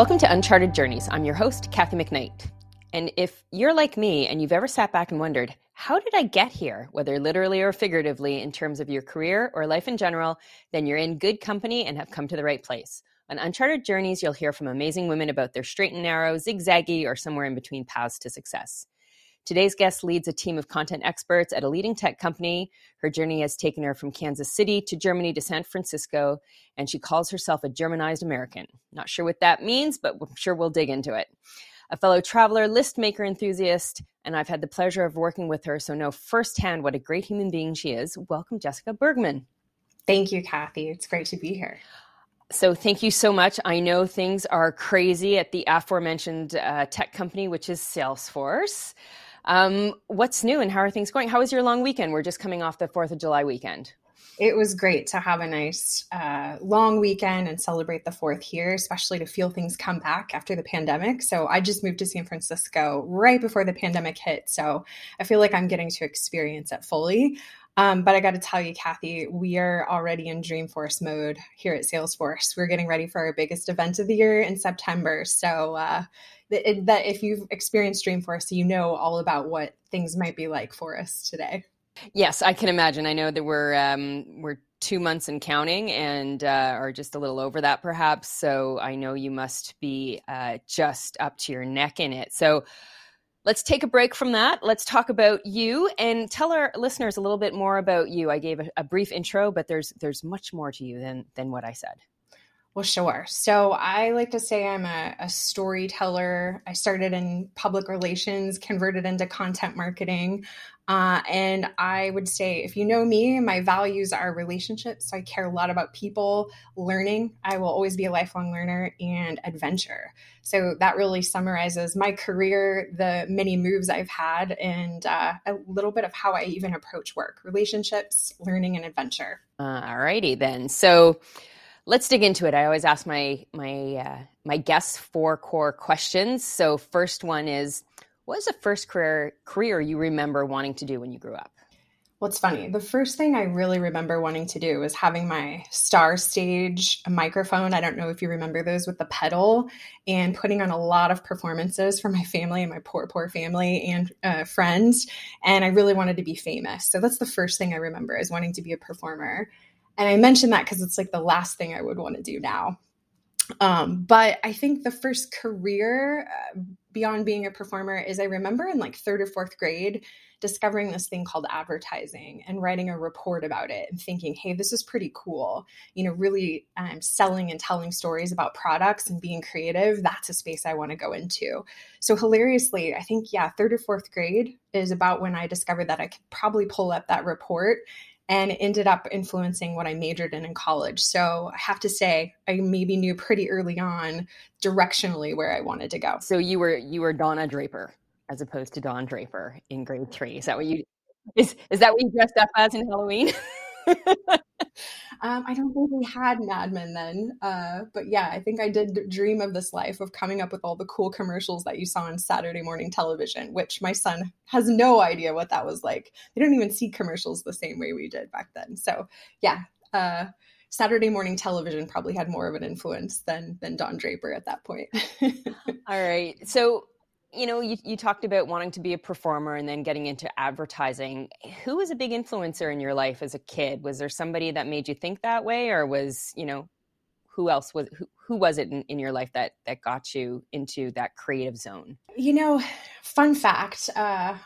Welcome to Uncharted Journeys. I'm your host, Kathy McKnight. And if you're like me and you've ever sat back and wondered, how did I get here, whether literally or figuratively, in terms of your career or life in general, then you're in good company and have come to the right place. On Uncharted Journeys, you'll hear from amazing women about their straight and narrow, zigzaggy, or somewhere in between paths to success. Today's guest leads a team of content experts at a leading tech company. Her journey has taken her from Kansas City to Germany to San Francisco, and she calls herself a Germanized American. Not sure what that means, but I'm sure we'll dig into it. A fellow traveler, list maker enthusiast, and I've had the pleasure of working with her, so know firsthand what a great human being she is. Welcome, Jessica Bergmann. Thank you, Kathy. It's great to be here. So, thank you so much. I know things are crazy at the aforementioned uh, tech company, which is Salesforce. Um, what's new and how are things going? How was your long weekend? We're just coming off the 4th of July weekend. It was great to have a nice uh, long weekend and celebrate the fourth here, especially to feel things come back after the pandemic. So, I just moved to San Francisco right before the pandemic hit. So, I feel like I'm getting to experience it fully. Um, but I got to tell you, Kathy, we are already in Dreamforce mode here at Salesforce. We're getting ready for our biggest event of the year in September. So, uh, that, that if you've experienced Dreamforce, you know all about what things might be like for us today. Yes, I can imagine. I know that we're um, we're two months and counting, and uh, or just a little over that, perhaps. So I know you must be uh, just up to your neck in it. So let's take a break from that. Let's talk about you and tell our listeners a little bit more about you. I gave a, a brief intro, but there's there's much more to you than than what I said. Well, sure. So I like to say I'm a, a, storyteller. I started in public relations, converted into content marketing. Uh, and I would say, if you know me, my values are relationships. So I care a lot about people, learning. I will always be a lifelong learner and adventure. So that really summarizes my career, the many moves I've had, and uh, a little bit of how I even approach work relationships, learning, and adventure. Uh, all righty then. So, let's dig into it. I always ask my my uh, my guests four core questions. So first one is, what was the first career career you remember wanting to do when you grew up? Well, it's funny. The first thing I really remember wanting to do was having my star stage microphone. I don't know if you remember those with the pedal and putting on a lot of performances for my family and my poor, poor family and uh, friends. And I really wanted to be famous. So that's the first thing I remember is wanting to be a performer. And I mention that because it's like the last thing I would want to do now. Um, but I think the first career uh, beyond being a performer is I remember in like third or fourth grade discovering this thing called advertising and writing a report about it and thinking, hey, this is pretty cool. You know, really um, selling and telling stories about products and being creative. That's a space I want to go into. So, hilariously, I think, yeah, third or fourth grade is about when I discovered that I could probably pull up that report and ended up influencing what I majored in in college. So I have to say, I maybe knew pretty early on directionally where I wanted to go. So you were you were Donna Draper as opposed to Don Draper in grade three. Is that what you is is that what you dressed up as in Halloween? um, I don't think we had Mad Men then, uh, but yeah, I think I did dream of this life of coming up with all the cool commercials that you saw on Saturday morning television, which my son has no idea what that was like. They don't even see commercials the same way we did back then. So yeah, uh, Saturday morning television probably had more of an influence than than Don Draper at that point. all right, so you know, you, you talked about wanting to be a performer and then getting into advertising. Who was a big influencer in your life as a kid? Was there somebody that made you think that way, or was you know, who else was who, who was it in, in your life that that got you into that creative zone? You know, fun fact. Uh,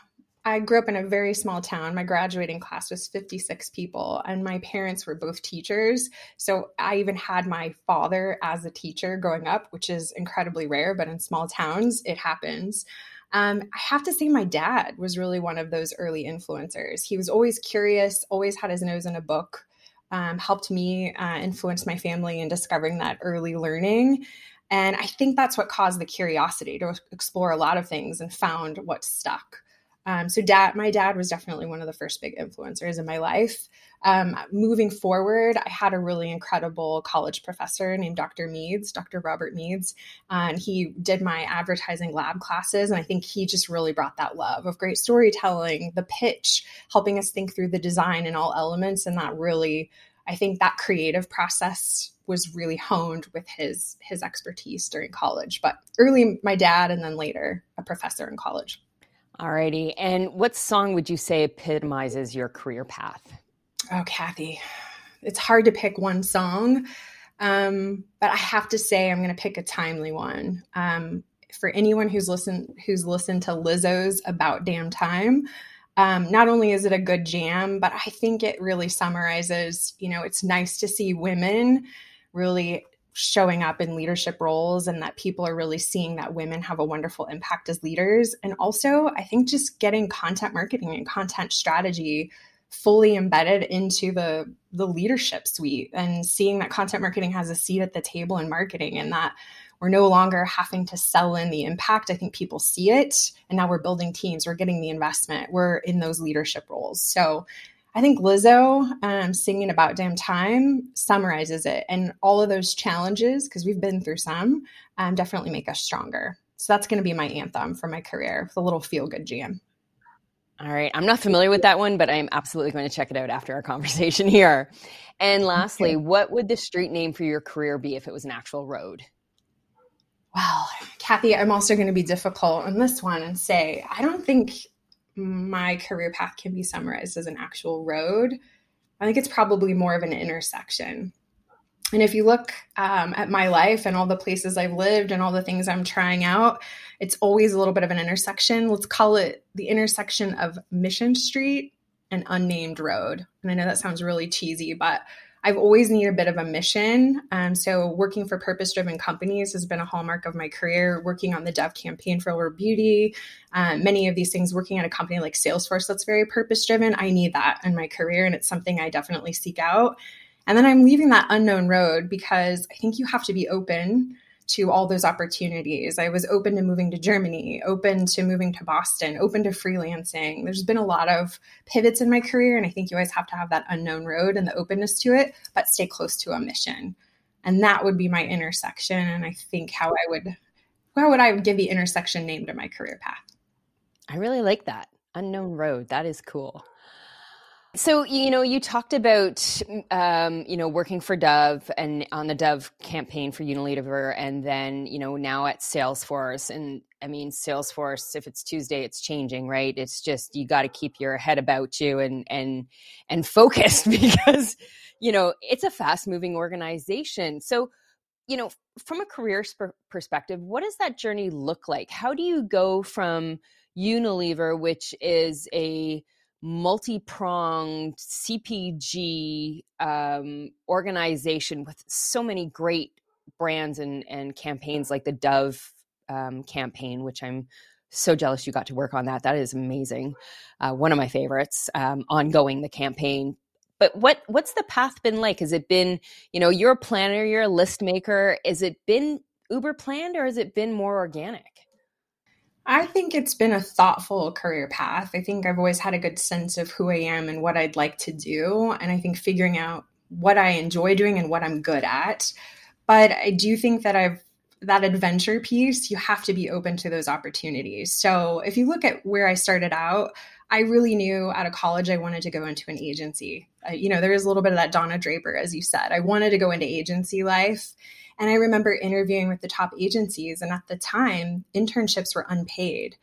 I grew up in a very small town. My graduating class was 56 people, and my parents were both teachers. So I even had my father as a teacher growing up, which is incredibly rare, but in small towns, it happens. Um, I have to say, my dad was really one of those early influencers. He was always curious, always had his nose in a book, um, helped me uh, influence my family in discovering that early learning. And I think that's what caused the curiosity to explore a lot of things and found what stuck. Um, so dad, my dad was definitely one of the first big influencers in my life. Um, moving forward, I had a really incredible college professor named Dr. Meads, Dr. Robert Meads, and he did my advertising lab classes. And I think he just really brought that love of great storytelling, the pitch, helping us think through the design and all elements. And that really, I think that creative process was really honed with his his expertise during college. But early my dad and then later a professor in college. Alrighty. And what song would you say epitomizes your career path? Oh, Kathy, it's hard to pick one song. Um, but I have to say I'm going to pick a timely one. Um, for anyone who's listened who's listened to Lizzo's About Damn Time, um, not only is it a good jam, but I think it really summarizes. You know, it's nice to see women really showing up in leadership roles and that people are really seeing that women have a wonderful impact as leaders. And also, I think just getting content marketing and content strategy fully embedded into the the leadership suite and seeing that content marketing has a seat at the table in marketing and that we're no longer having to sell in the impact. I think people see it and now we're building teams, we're getting the investment, we're in those leadership roles. So I think Lizzo um, singing about damn time summarizes it. And all of those challenges, because we've been through some, um, definitely make us stronger. So that's going to be my anthem for my career, the little feel good jam. All right. I'm not familiar with that one, but I'm absolutely going to check it out after our conversation here. And lastly, what would the street name for your career be if it was an actual road? Well, Kathy, I'm also going to be difficult on this one and say I don't think my career path can be summarized as an actual road. I think it's probably more of an intersection. And if you look um, at my life and all the places I've lived and all the things I'm trying out, it's always a little bit of an intersection. Let's call it the intersection of Mission Street and Unnamed Road. And I know that sounds really cheesy, but I've always needed a bit of a mission. Um, so, working for purpose driven companies has been a hallmark of my career. Working on the Dove campaign for Over Beauty, um, many of these things, working at a company like Salesforce that's very purpose driven, I need that in my career. And it's something I definitely seek out. And then I'm leaving that unknown road because I think you have to be open to all those opportunities. I was open to moving to Germany, open to moving to Boston, open to freelancing. There's been a lot of pivots in my career, and I think you always have to have that unknown road and the openness to it, but stay close to a mission. And that would be my intersection. And I think how I would, how would I give the intersection name to my career path? I really like that unknown road. That is cool. So you know, you talked about um, you know working for Dove and on the Dove campaign for Unilever, and then you know now at Salesforce. And I mean, Salesforce, if it's Tuesday, it's changing, right? It's just you got to keep your head about you and and and focused because you know it's a fast moving organization. So you know, from a career sp- perspective, what does that journey look like? How do you go from Unilever, which is a multi-pronged CPG um, organization with so many great brands and, and campaigns like the Dove um, campaign, which I'm so jealous you got to work on that. That is amazing. Uh, one of my favorites. Um, ongoing the campaign. But what what's the path been like? Has it been you know you're a planner, you're a list maker? Has it been uber planned or has it been more organic? I think it's been a thoughtful career path. I think I've always had a good sense of who I am and what I'd like to do. And I think figuring out what I enjoy doing and what I'm good at. But I do think that I've that adventure piece, you have to be open to those opportunities. So if you look at where I started out, I really knew out of college I wanted to go into an agency. Uh, you know, there is a little bit of that Donna Draper, as you said. I wanted to go into agency life. And I remember interviewing with the top agencies, and at the time, internships were unpaid.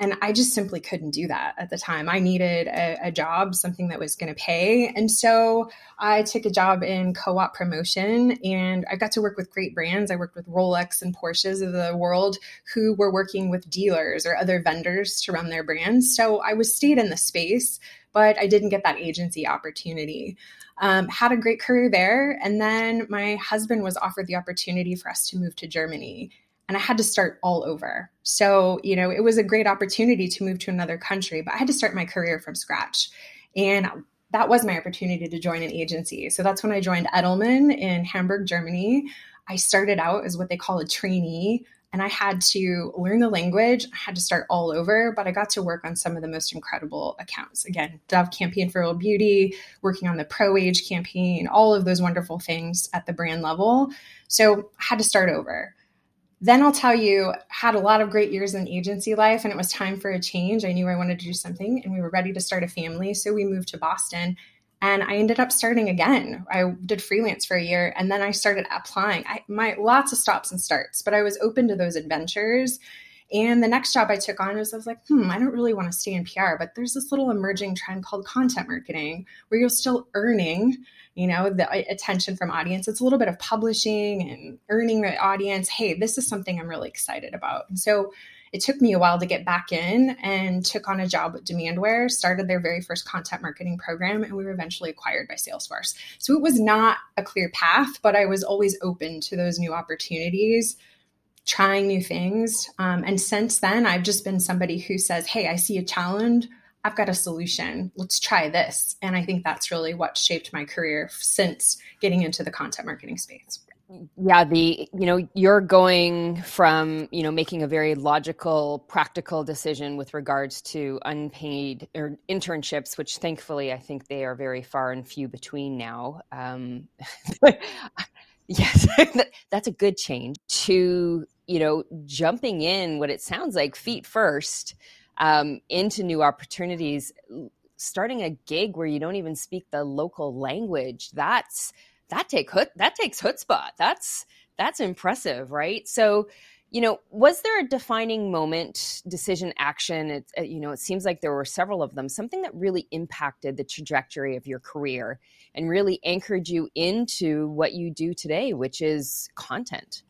And I just simply couldn't do that at the time. I needed a, a job, something that was going to pay. And so I took a job in co op promotion and I got to work with great brands. I worked with Rolex and Porsches of the world who were working with dealers or other vendors to run their brands. So I was stayed in the space, but I didn't get that agency opportunity. Um, had a great career there. And then my husband was offered the opportunity for us to move to Germany. And I had to start all over. So, you know, it was a great opportunity to move to another country, but I had to start my career from scratch. And that was my opportunity to join an agency. So that's when I joined Edelman in Hamburg, Germany. I started out as what they call a trainee and I had to learn the language. I had to start all over, but I got to work on some of the most incredible accounts. Again, Dove campaign for Real Beauty, working on the Pro Age campaign, all of those wonderful things at the brand level. So I had to start over. Then I'll tell you, had a lot of great years in agency life, and it was time for a change. I knew I wanted to do something, and we were ready to start a family. So we moved to Boston. And I ended up starting again. I did freelance for a year and then I started applying. I my lots of stops and starts, but I was open to those adventures. And the next job I took on was I was like, hmm, I don't really want to stay in PR, but there's this little emerging trend called content marketing where you're still earning, you know, the attention from audience. It's a little bit of publishing and earning the audience. Hey, this is something I'm really excited about. And so it took me a while to get back in and took on a job with Demandware, started their very first content marketing program, and we were eventually acquired by Salesforce. So it was not a clear path, but I was always open to those new opportunities, trying new things. Um, and since then, I've just been somebody who says, Hey, I see a challenge. I've got a solution. Let's try this. And I think that's really what shaped my career since getting into the content marketing space yeah the you know you're going from you know making a very logical practical decision with regards to unpaid or internships which thankfully i think they are very far and few between now um, yes that's a good change to you know jumping in what it sounds like feet first um, into new opportunities starting a gig where you don't even speak the local language that's that take that takes chutzpah. That's that's impressive, right? So, you know, was there a defining moment, decision, action? It, uh, you know, it seems like there were several of them. Something that really impacted the trajectory of your career and really anchored you into what you do today, which is content.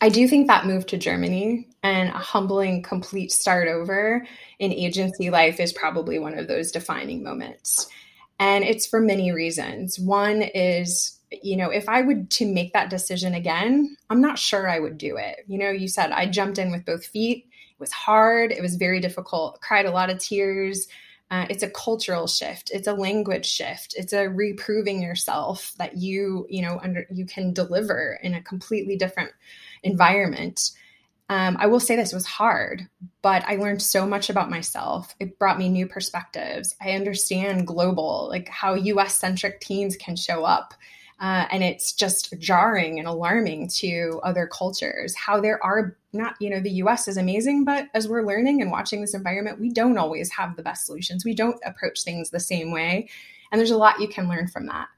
I do think that move to Germany and a humbling, complete start over in agency life is probably one of those defining moments. And it's for many reasons. One is, you know, if I would to make that decision again, I'm not sure I would do it. You know, you said I jumped in with both feet. It was hard. It was very difficult. Cried a lot of tears. Uh, it's a cultural shift. It's a language shift. It's a reproving yourself that you, you know, under you can deliver in a completely different environment. Um, I will say this was hard, but I learned so much about myself. It brought me new perspectives. I understand global, like how US centric teams can show up. Uh, and it's just jarring and alarming to other cultures how there are not, you know, the US is amazing, but as we're learning and watching this environment, we don't always have the best solutions. We don't approach things the same way. And there's a lot you can learn from that.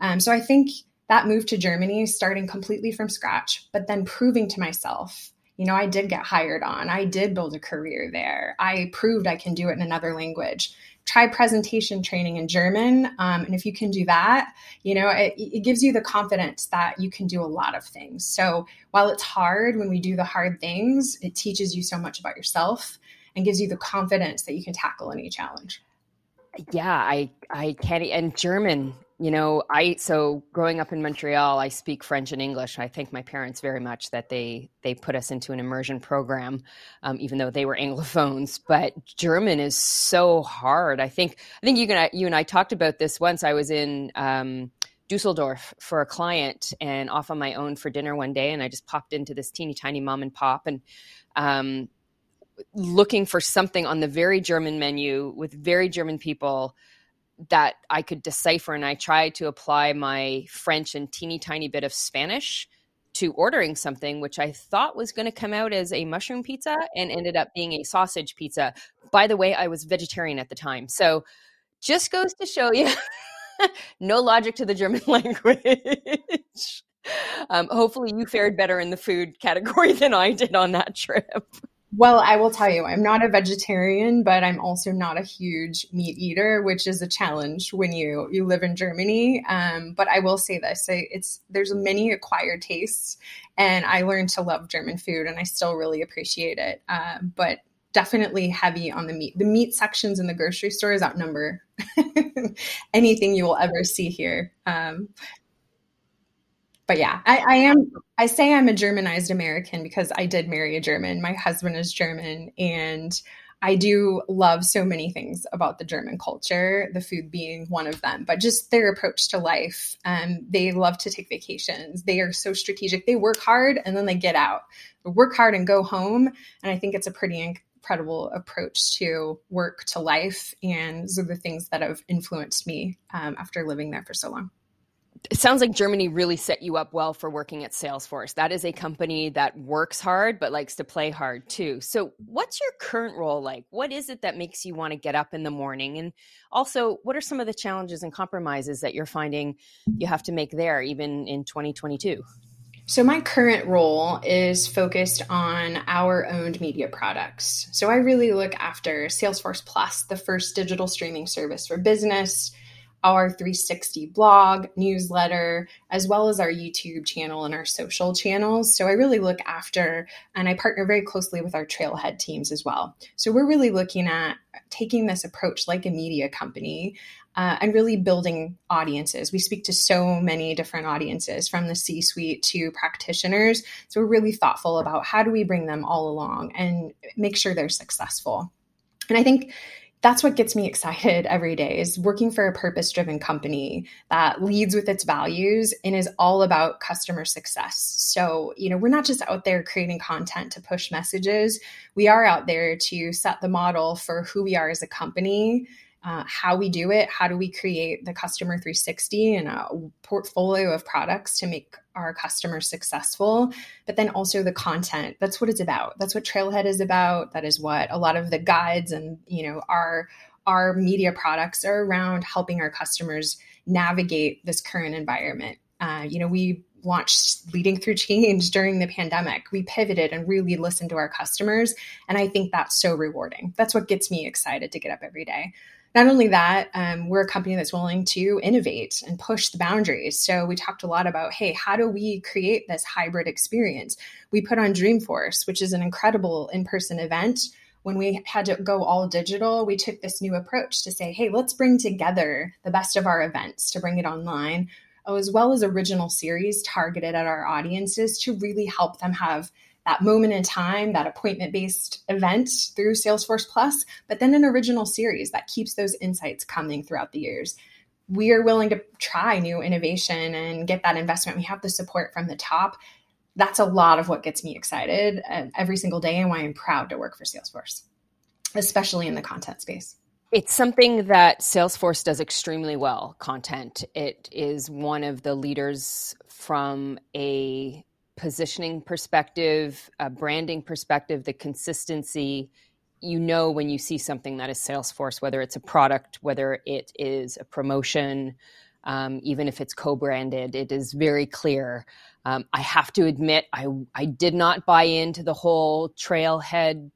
Um, so I think that move to Germany, starting completely from scratch, but then proving to myself you know, I did get hired on. I did build a career there. I proved I can do it in another language. Try presentation training in German. Um, and if you can do that, you know, it, it gives you the confidence that you can do a lot of things. So while it's hard when we do the hard things, it teaches you so much about yourself and gives you the confidence that you can tackle any challenge. Yeah, I I can't. And German you know i so growing up in montreal i speak french and english i thank my parents very much that they they put us into an immersion program um, even though they were anglophones. But german is so hard. I think i think you can you and i talked about this once. I was in um, dusseldorf for a client and off on my own for dinner one day and i just popped into this teeny tiny mom and pop and um, looking for something on the very german menu with very german people that I could decipher. And I tried to apply my French and teeny tiny bit of Spanish to ordering something, which I thought was going to come out as a mushroom pizza and ended up being a sausage pizza. By the way, I was vegetarian at the time. So just goes to show you no logic to the German language. Um, hopefully, you fared better in the food category than I did on that trip. Well, I will tell you, I'm not a vegetarian, but I'm also not a huge meat eater, which is a challenge when you you live in Germany. Um, but I will say this: it's there's many acquired tastes, and I learned to love German food, and I still really appreciate it. Uh, but definitely heavy on the meat. The meat sections in the grocery stores outnumber anything you will ever see here. Um, but yeah, I, I, am. I say I'm a Germanized American because I did marry a German. My husband is German, and I do love so many things about the German culture, the food being one of them, but just their approach to life. Um, they love to take vacations. They are so strategic. They work hard and then they get out. They work hard and go home. And I think it's a pretty incredible approach to work to life. And those are the things that have influenced me um, after living there for so long it sounds like Germany really set you up well for working at Salesforce. That is a company that works hard but likes to play hard too. So, what's your current role like? What is it that makes you want to get up in the morning? And also, what are some of the challenges and compromises that you're finding you have to make there even in 2022? So, my current role is focused on our owned media products. So, I really look after Salesforce Plus, the first digital streaming service for business our 360 blog, newsletter, as well as our YouTube channel and our social channels. So I really look after and I partner very closely with our trailhead teams as well. So we're really looking at taking this approach like a media company uh, and really building audiences. We speak to so many different audiences from the C suite to practitioners. So we're really thoughtful about how do we bring them all along and make sure they're successful. And I think that's what gets me excited every day is working for a purpose driven company that leads with its values and is all about customer success. So you know we're not just out there creating content to push messages. We are out there to set the model for who we are as a company uh, how we do it, how do we create the customer 360 and a portfolio of products to make our customers successful, but then also the content. That's what it's about. That's what Trailhead is about. That is what a lot of the guides and you know our our media products are around helping our customers navigate this current environment. Uh, you know, we launched leading through change during the pandemic. We pivoted and really listened to our customers. And I think that's so rewarding. That's what gets me excited to get up every day. Not only that, um, we're a company that's willing to innovate and push the boundaries. So we talked a lot about, hey, how do we create this hybrid experience? We put on Dreamforce, which is an incredible in-person event. When we had to go all digital, we took this new approach to say, hey, let's bring together the best of our events to bring it online, as well as original series targeted at our audiences to really help them have that moment in time, that appointment based event through Salesforce Plus, but then an original series that keeps those insights coming throughout the years. We are willing to try new innovation and get that investment. We have the support from the top. That's a lot of what gets me excited uh, every single day and why I'm proud to work for Salesforce, especially in the content space. It's something that Salesforce does extremely well content. It is one of the leaders from a positioning perspective, a branding perspective, the consistency, you know when you see something that is Salesforce, whether it's a product, whether it is a promotion, um, even if it's co-branded, it is very clear. Um, I have to admit, I I did not buy into the whole trailhead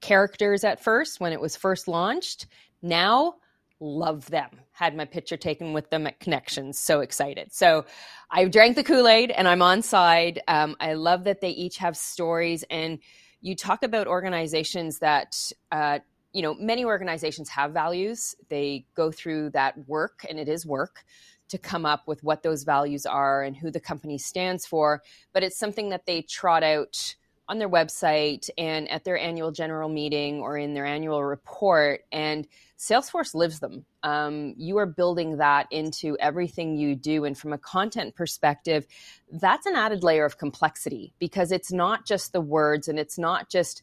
characters at first when it was first launched. Now love them. Had my picture taken with them at Connections. So excited. So I drank the Kool Aid and I'm on side. Um, I love that they each have stories. And you talk about organizations that, uh, you know, many organizations have values. They go through that work, and it is work to come up with what those values are and who the company stands for. But it's something that they trot out on their website and at their annual general meeting or in their annual report. And Salesforce lives them. Um, you are building that into everything you do. And from a content perspective, that's an added layer of complexity because it's not just the words and it's not just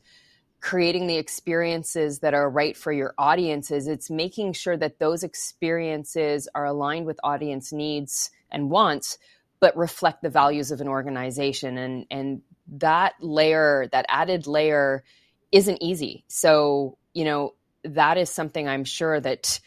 creating the experiences that are right for your audiences. It's making sure that those experiences are aligned with audience needs and wants, but reflect the values of an organization. And, and that layer, that added layer, isn't easy. So, you know, that is something I'm sure that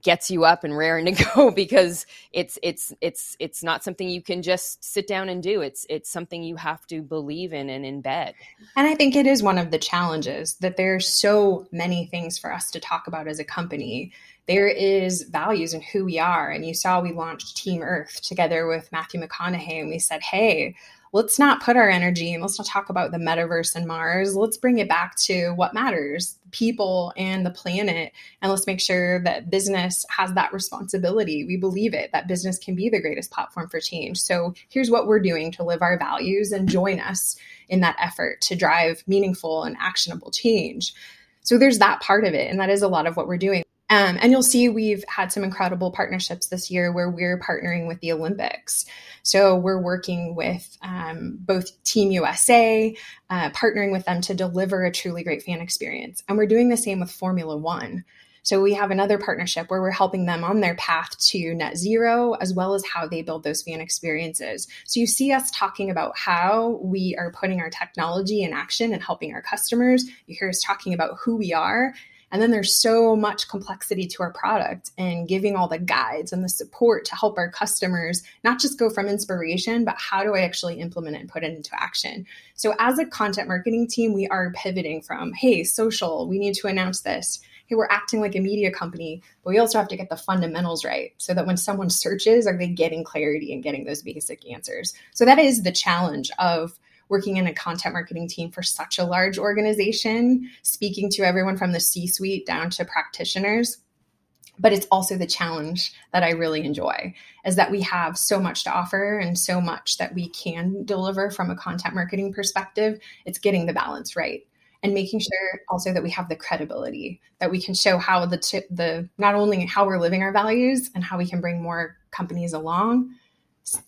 gets you up and raring to go because it's it's it's it's not something you can just sit down and do. It's it's something you have to believe in and embed. And i think it is one of the challenges that there's so many things for us to talk about as a company. There is values in who we are. And you saw we launched team earth together with matthew mcconaughey and we said hey let's not put our energy and let's not talk about the metaverse and Mars. Let's bring it back to what matters people and the planet. And let's make sure that business has that responsibility. We believe it, that business can be the greatest platform for change. So here's what we're doing to live our values and join us in that effort to drive meaningful and actionable change. So there's that part of it. And that is a lot of what we're doing. Um, and you'll see we've had some incredible partnerships this year where we're partnering with the Olympics. So we're working with um, both Team USA, uh, partnering with them to deliver a truly great fan experience. And we're doing the same with Formula One. So we have another partnership where we're helping them on their path to net zero, as well as how they build those fan experiences. So you see us talking about how we are putting our technology in action and helping our customers. You hear us talking about who we are. And then there's so much complexity to our product and giving all the guides and the support to help our customers not just go from inspiration, but how do I actually implement it and put it into action? So, as a content marketing team, we are pivoting from, hey, social, we need to announce this hey, we're acting like a media company, but we also have to get the fundamentals right so that when someone searches, are they getting clarity and getting those basic answers? So that is the challenge of working in a content marketing team for such a large organization, speaking to everyone from the C suite down to practitioners. But it's also the challenge that I really enjoy is that we have so much to offer and so much that we can deliver from a content marketing perspective. It's getting the balance right and making sure also that we have the credibility that we can show how the t- the not only how we're living our values and how we can bring more companies along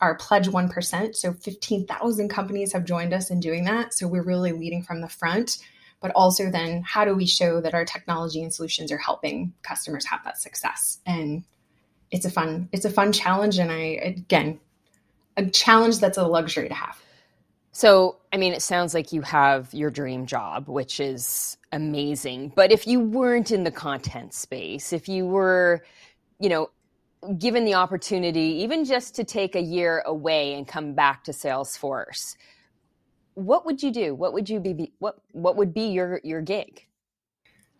our pledge 1% so 15,000 companies have joined us in doing that. So we're really leading from the front but also then how do we show that our technology and solutions are helping customers have that success? And it's a fun it's a fun challenge. And i again a challenge that's a luxury to have. So, I mean, it sounds like you have your dream job, which is amazing. But if you weren't in the content space, if you were, you know, given the opportunity, even just to take a year away and come back to Salesforce, what would you do? What would you be? What What would be your your gig?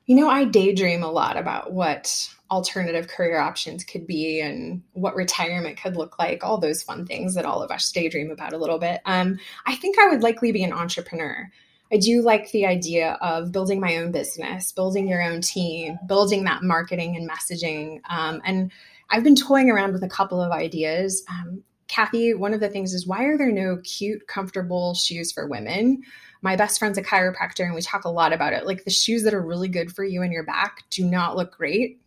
You know, I daydream a lot about what alternative career options could be and what retirement could look like, all those fun things that all of us daydream about a little bit. Um, I think I would likely be an entrepreneur. I do like the idea of building my own business, building your own team, building that marketing and messaging. Um, and I've been toying around with a couple of ideas. Um, Kathy, one of the things is why are there no cute, comfortable shoes for women? my best friend's a chiropractor and we talk a lot about it. Like the shoes that are really good for you and your back do not look great.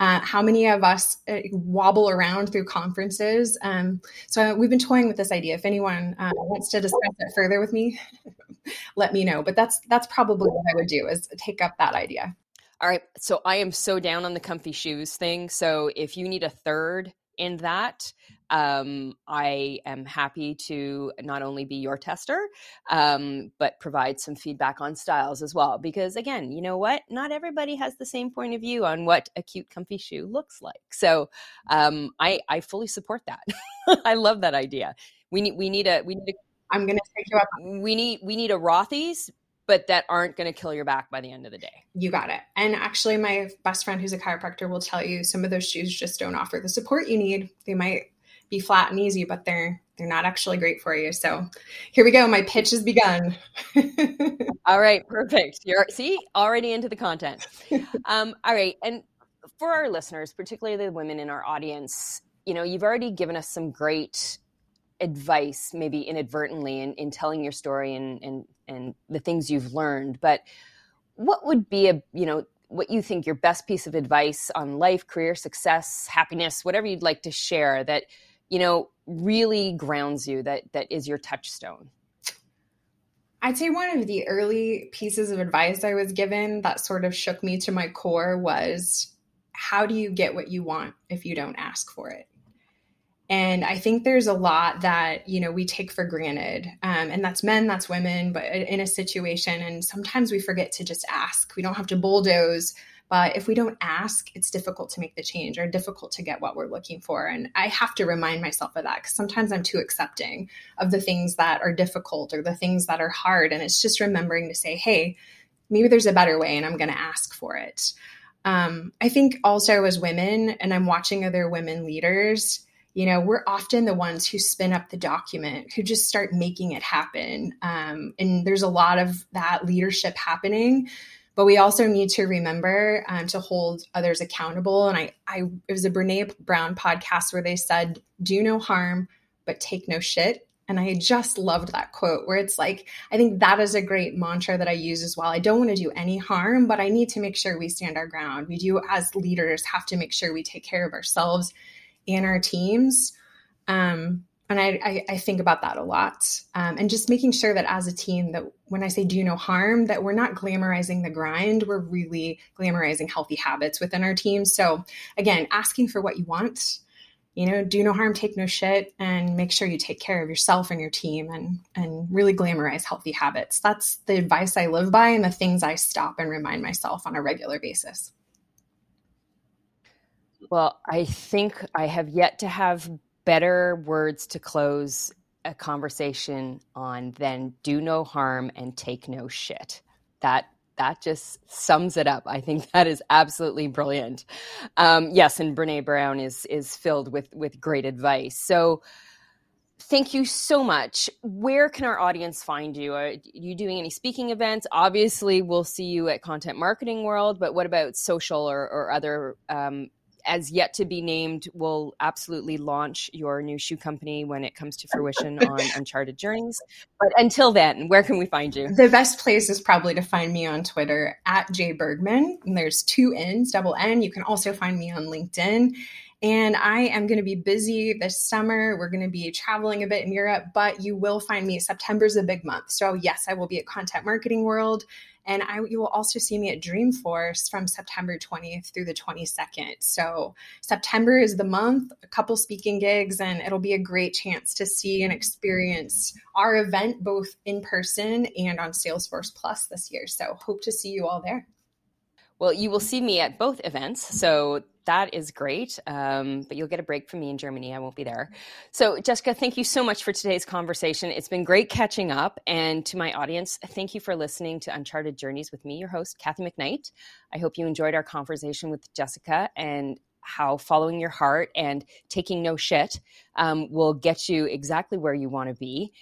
Uh, how many of us uh, wobble around through conferences? Um, so we've been toying with this idea. If anyone uh, wants to discuss it further with me, let me know. But that's that's probably what I would do is take up that idea. All right. So I am so down on the comfy shoes thing. So if you need a third in that, um, I am happy to not only be your tester, um, but provide some feedback on styles as well. Because again, you know what? Not everybody has the same point of view on what a cute, comfy shoe looks like. So um, I, I fully support that. I love that idea. We need we need a we need a I'm going to take you up. We need we need a Rothy's, but that aren't going to kill your back by the end of the day. You got it. And actually, my best friend who's a chiropractor will tell you some of those shoes just don't offer the support you need. They might be flat and easy, but they're they're not actually great for you. So here we go. My pitch has begun. all right, perfect. You're see already into the content. Um, all right, and for our listeners, particularly the women in our audience, you know, you've already given us some great advice, maybe inadvertently, in, in telling your story and, and and the things you've learned. But what would be a you know what you think your best piece of advice on life, career, success, happiness, whatever you'd like to share that you know really grounds you that that is your touchstone I'd say one of the early pieces of advice I was given that sort of shook me to my core was how do you get what you want if you don't ask for it? And I think there's a lot that, you know, we take for granted. Um, and that's men, that's women, but in a situation. And sometimes we forget to just ask. We don't have to bulldoze but if we don't ask, it's difficult to make the change or difficult to get what we're looking for. And I have to remind myself of that because sometimes I'm too accepting of the things that are difficult or the things that are hard. And it's just remembering to say, hey, maybe there's a better way and I'm going to ask for it. Um, I think also as women, and I'm watching other women leaders, you know, we're often the ones who spin up the document, who just start making it happen. Um, and there's a lot of that leadership happening but we also need to remember um, to hold others accountable. And I, I, it was a Brene Brown podcast where they said, "Do no harm, but take no shit." And I just loved that quote where it's like, I think that is a great mantra that I use as well. I don't want to do any harm, but I need to make sure we stand our ground. We do, as leaders, have to make sure we take care of ourselves and our teams. Um, and I, I, I, think about that a lot um, and just making sure that as a team that when I say do no harm, that we're not glamorizing the grind, we're really glamorizing healthy habits within our team. So, again, asking for what you want, you know, do no harm, take no shit, and make sure you take care of yourself and your team and, and really glamorize healthy habits. That's the advice I live by and the things I stop and remind myself on a regular basis. Well, I think I have yet to have better words to close a conversation on than do no harm and take no shit. That that just sums it up. I think that is absolutely brilliant. Um, yes, and Brene Brown is is filled with with great advice. So thank you so much. Where can our audience find you? Are you doing any speaking events? Obviously, we'll see you at Content Marketing World, but what about social or, or other um, as yet to be named will absolutely launch your new shoe company when it comes to fruition on Uncharted Journeys. But until then, where can we find you? The best place is probably to find me on Twitter at J Bergmann. And there's two N's, double N. You can also find me on LinkedIn. And I am going to be busy this summer. We're going to be traveling a bit in Europe, but you will find me. September's a big month. So, yes, I will be at Content Marketing World and I, you will also see me at Dreamforce from September 20th through the 22nd. So September is the month, a couple speaking gigs, and it'll be a great chance to see and experience our event both in person and on Salesforce Plus this year. So hope to see you all there. Well, you will see me at both events. So that is great. Um, but you'll get a break from me in Germany. I won't be there. So, Jessica, thank you so much for today's conversation. It's been great catching up. And to my audience, thank you for listening to Uncharted Journeys with me, your host, Kathy McKnight. I hope you enjoyed our conversation with Jessica and how following your heart and taking no shit um, will get you exactly where you want to be.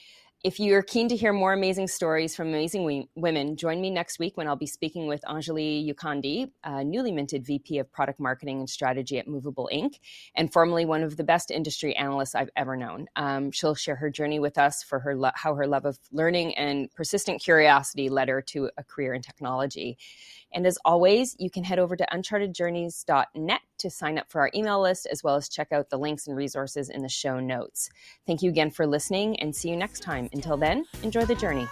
If you're keen to hear more amazing stories from amazing we- women, join me next week when I'll be speaking with Anjali Yukandi, newly minted VP of Product Marketing and Strategy at Movable Inc., and formerly one of the best industry analysts I've ever known. Um, she'll share her journey with us for her lo- how her love of learning and persistent curiosity led her to a career in technology. And as always, you can head over to unchartedjourneys.net to sign up for our email list, as well as check out the links and resources in the show notes. Thank you again for listening and see you next time. Until then, enjoy the journey.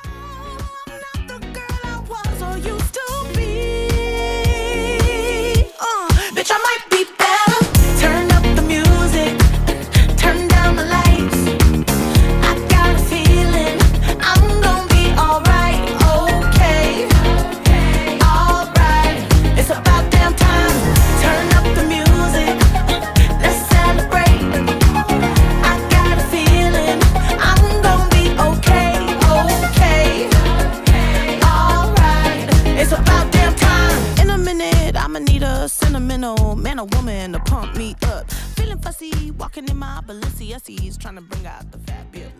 Balenciennes, trying to bring out the fabulous. Cause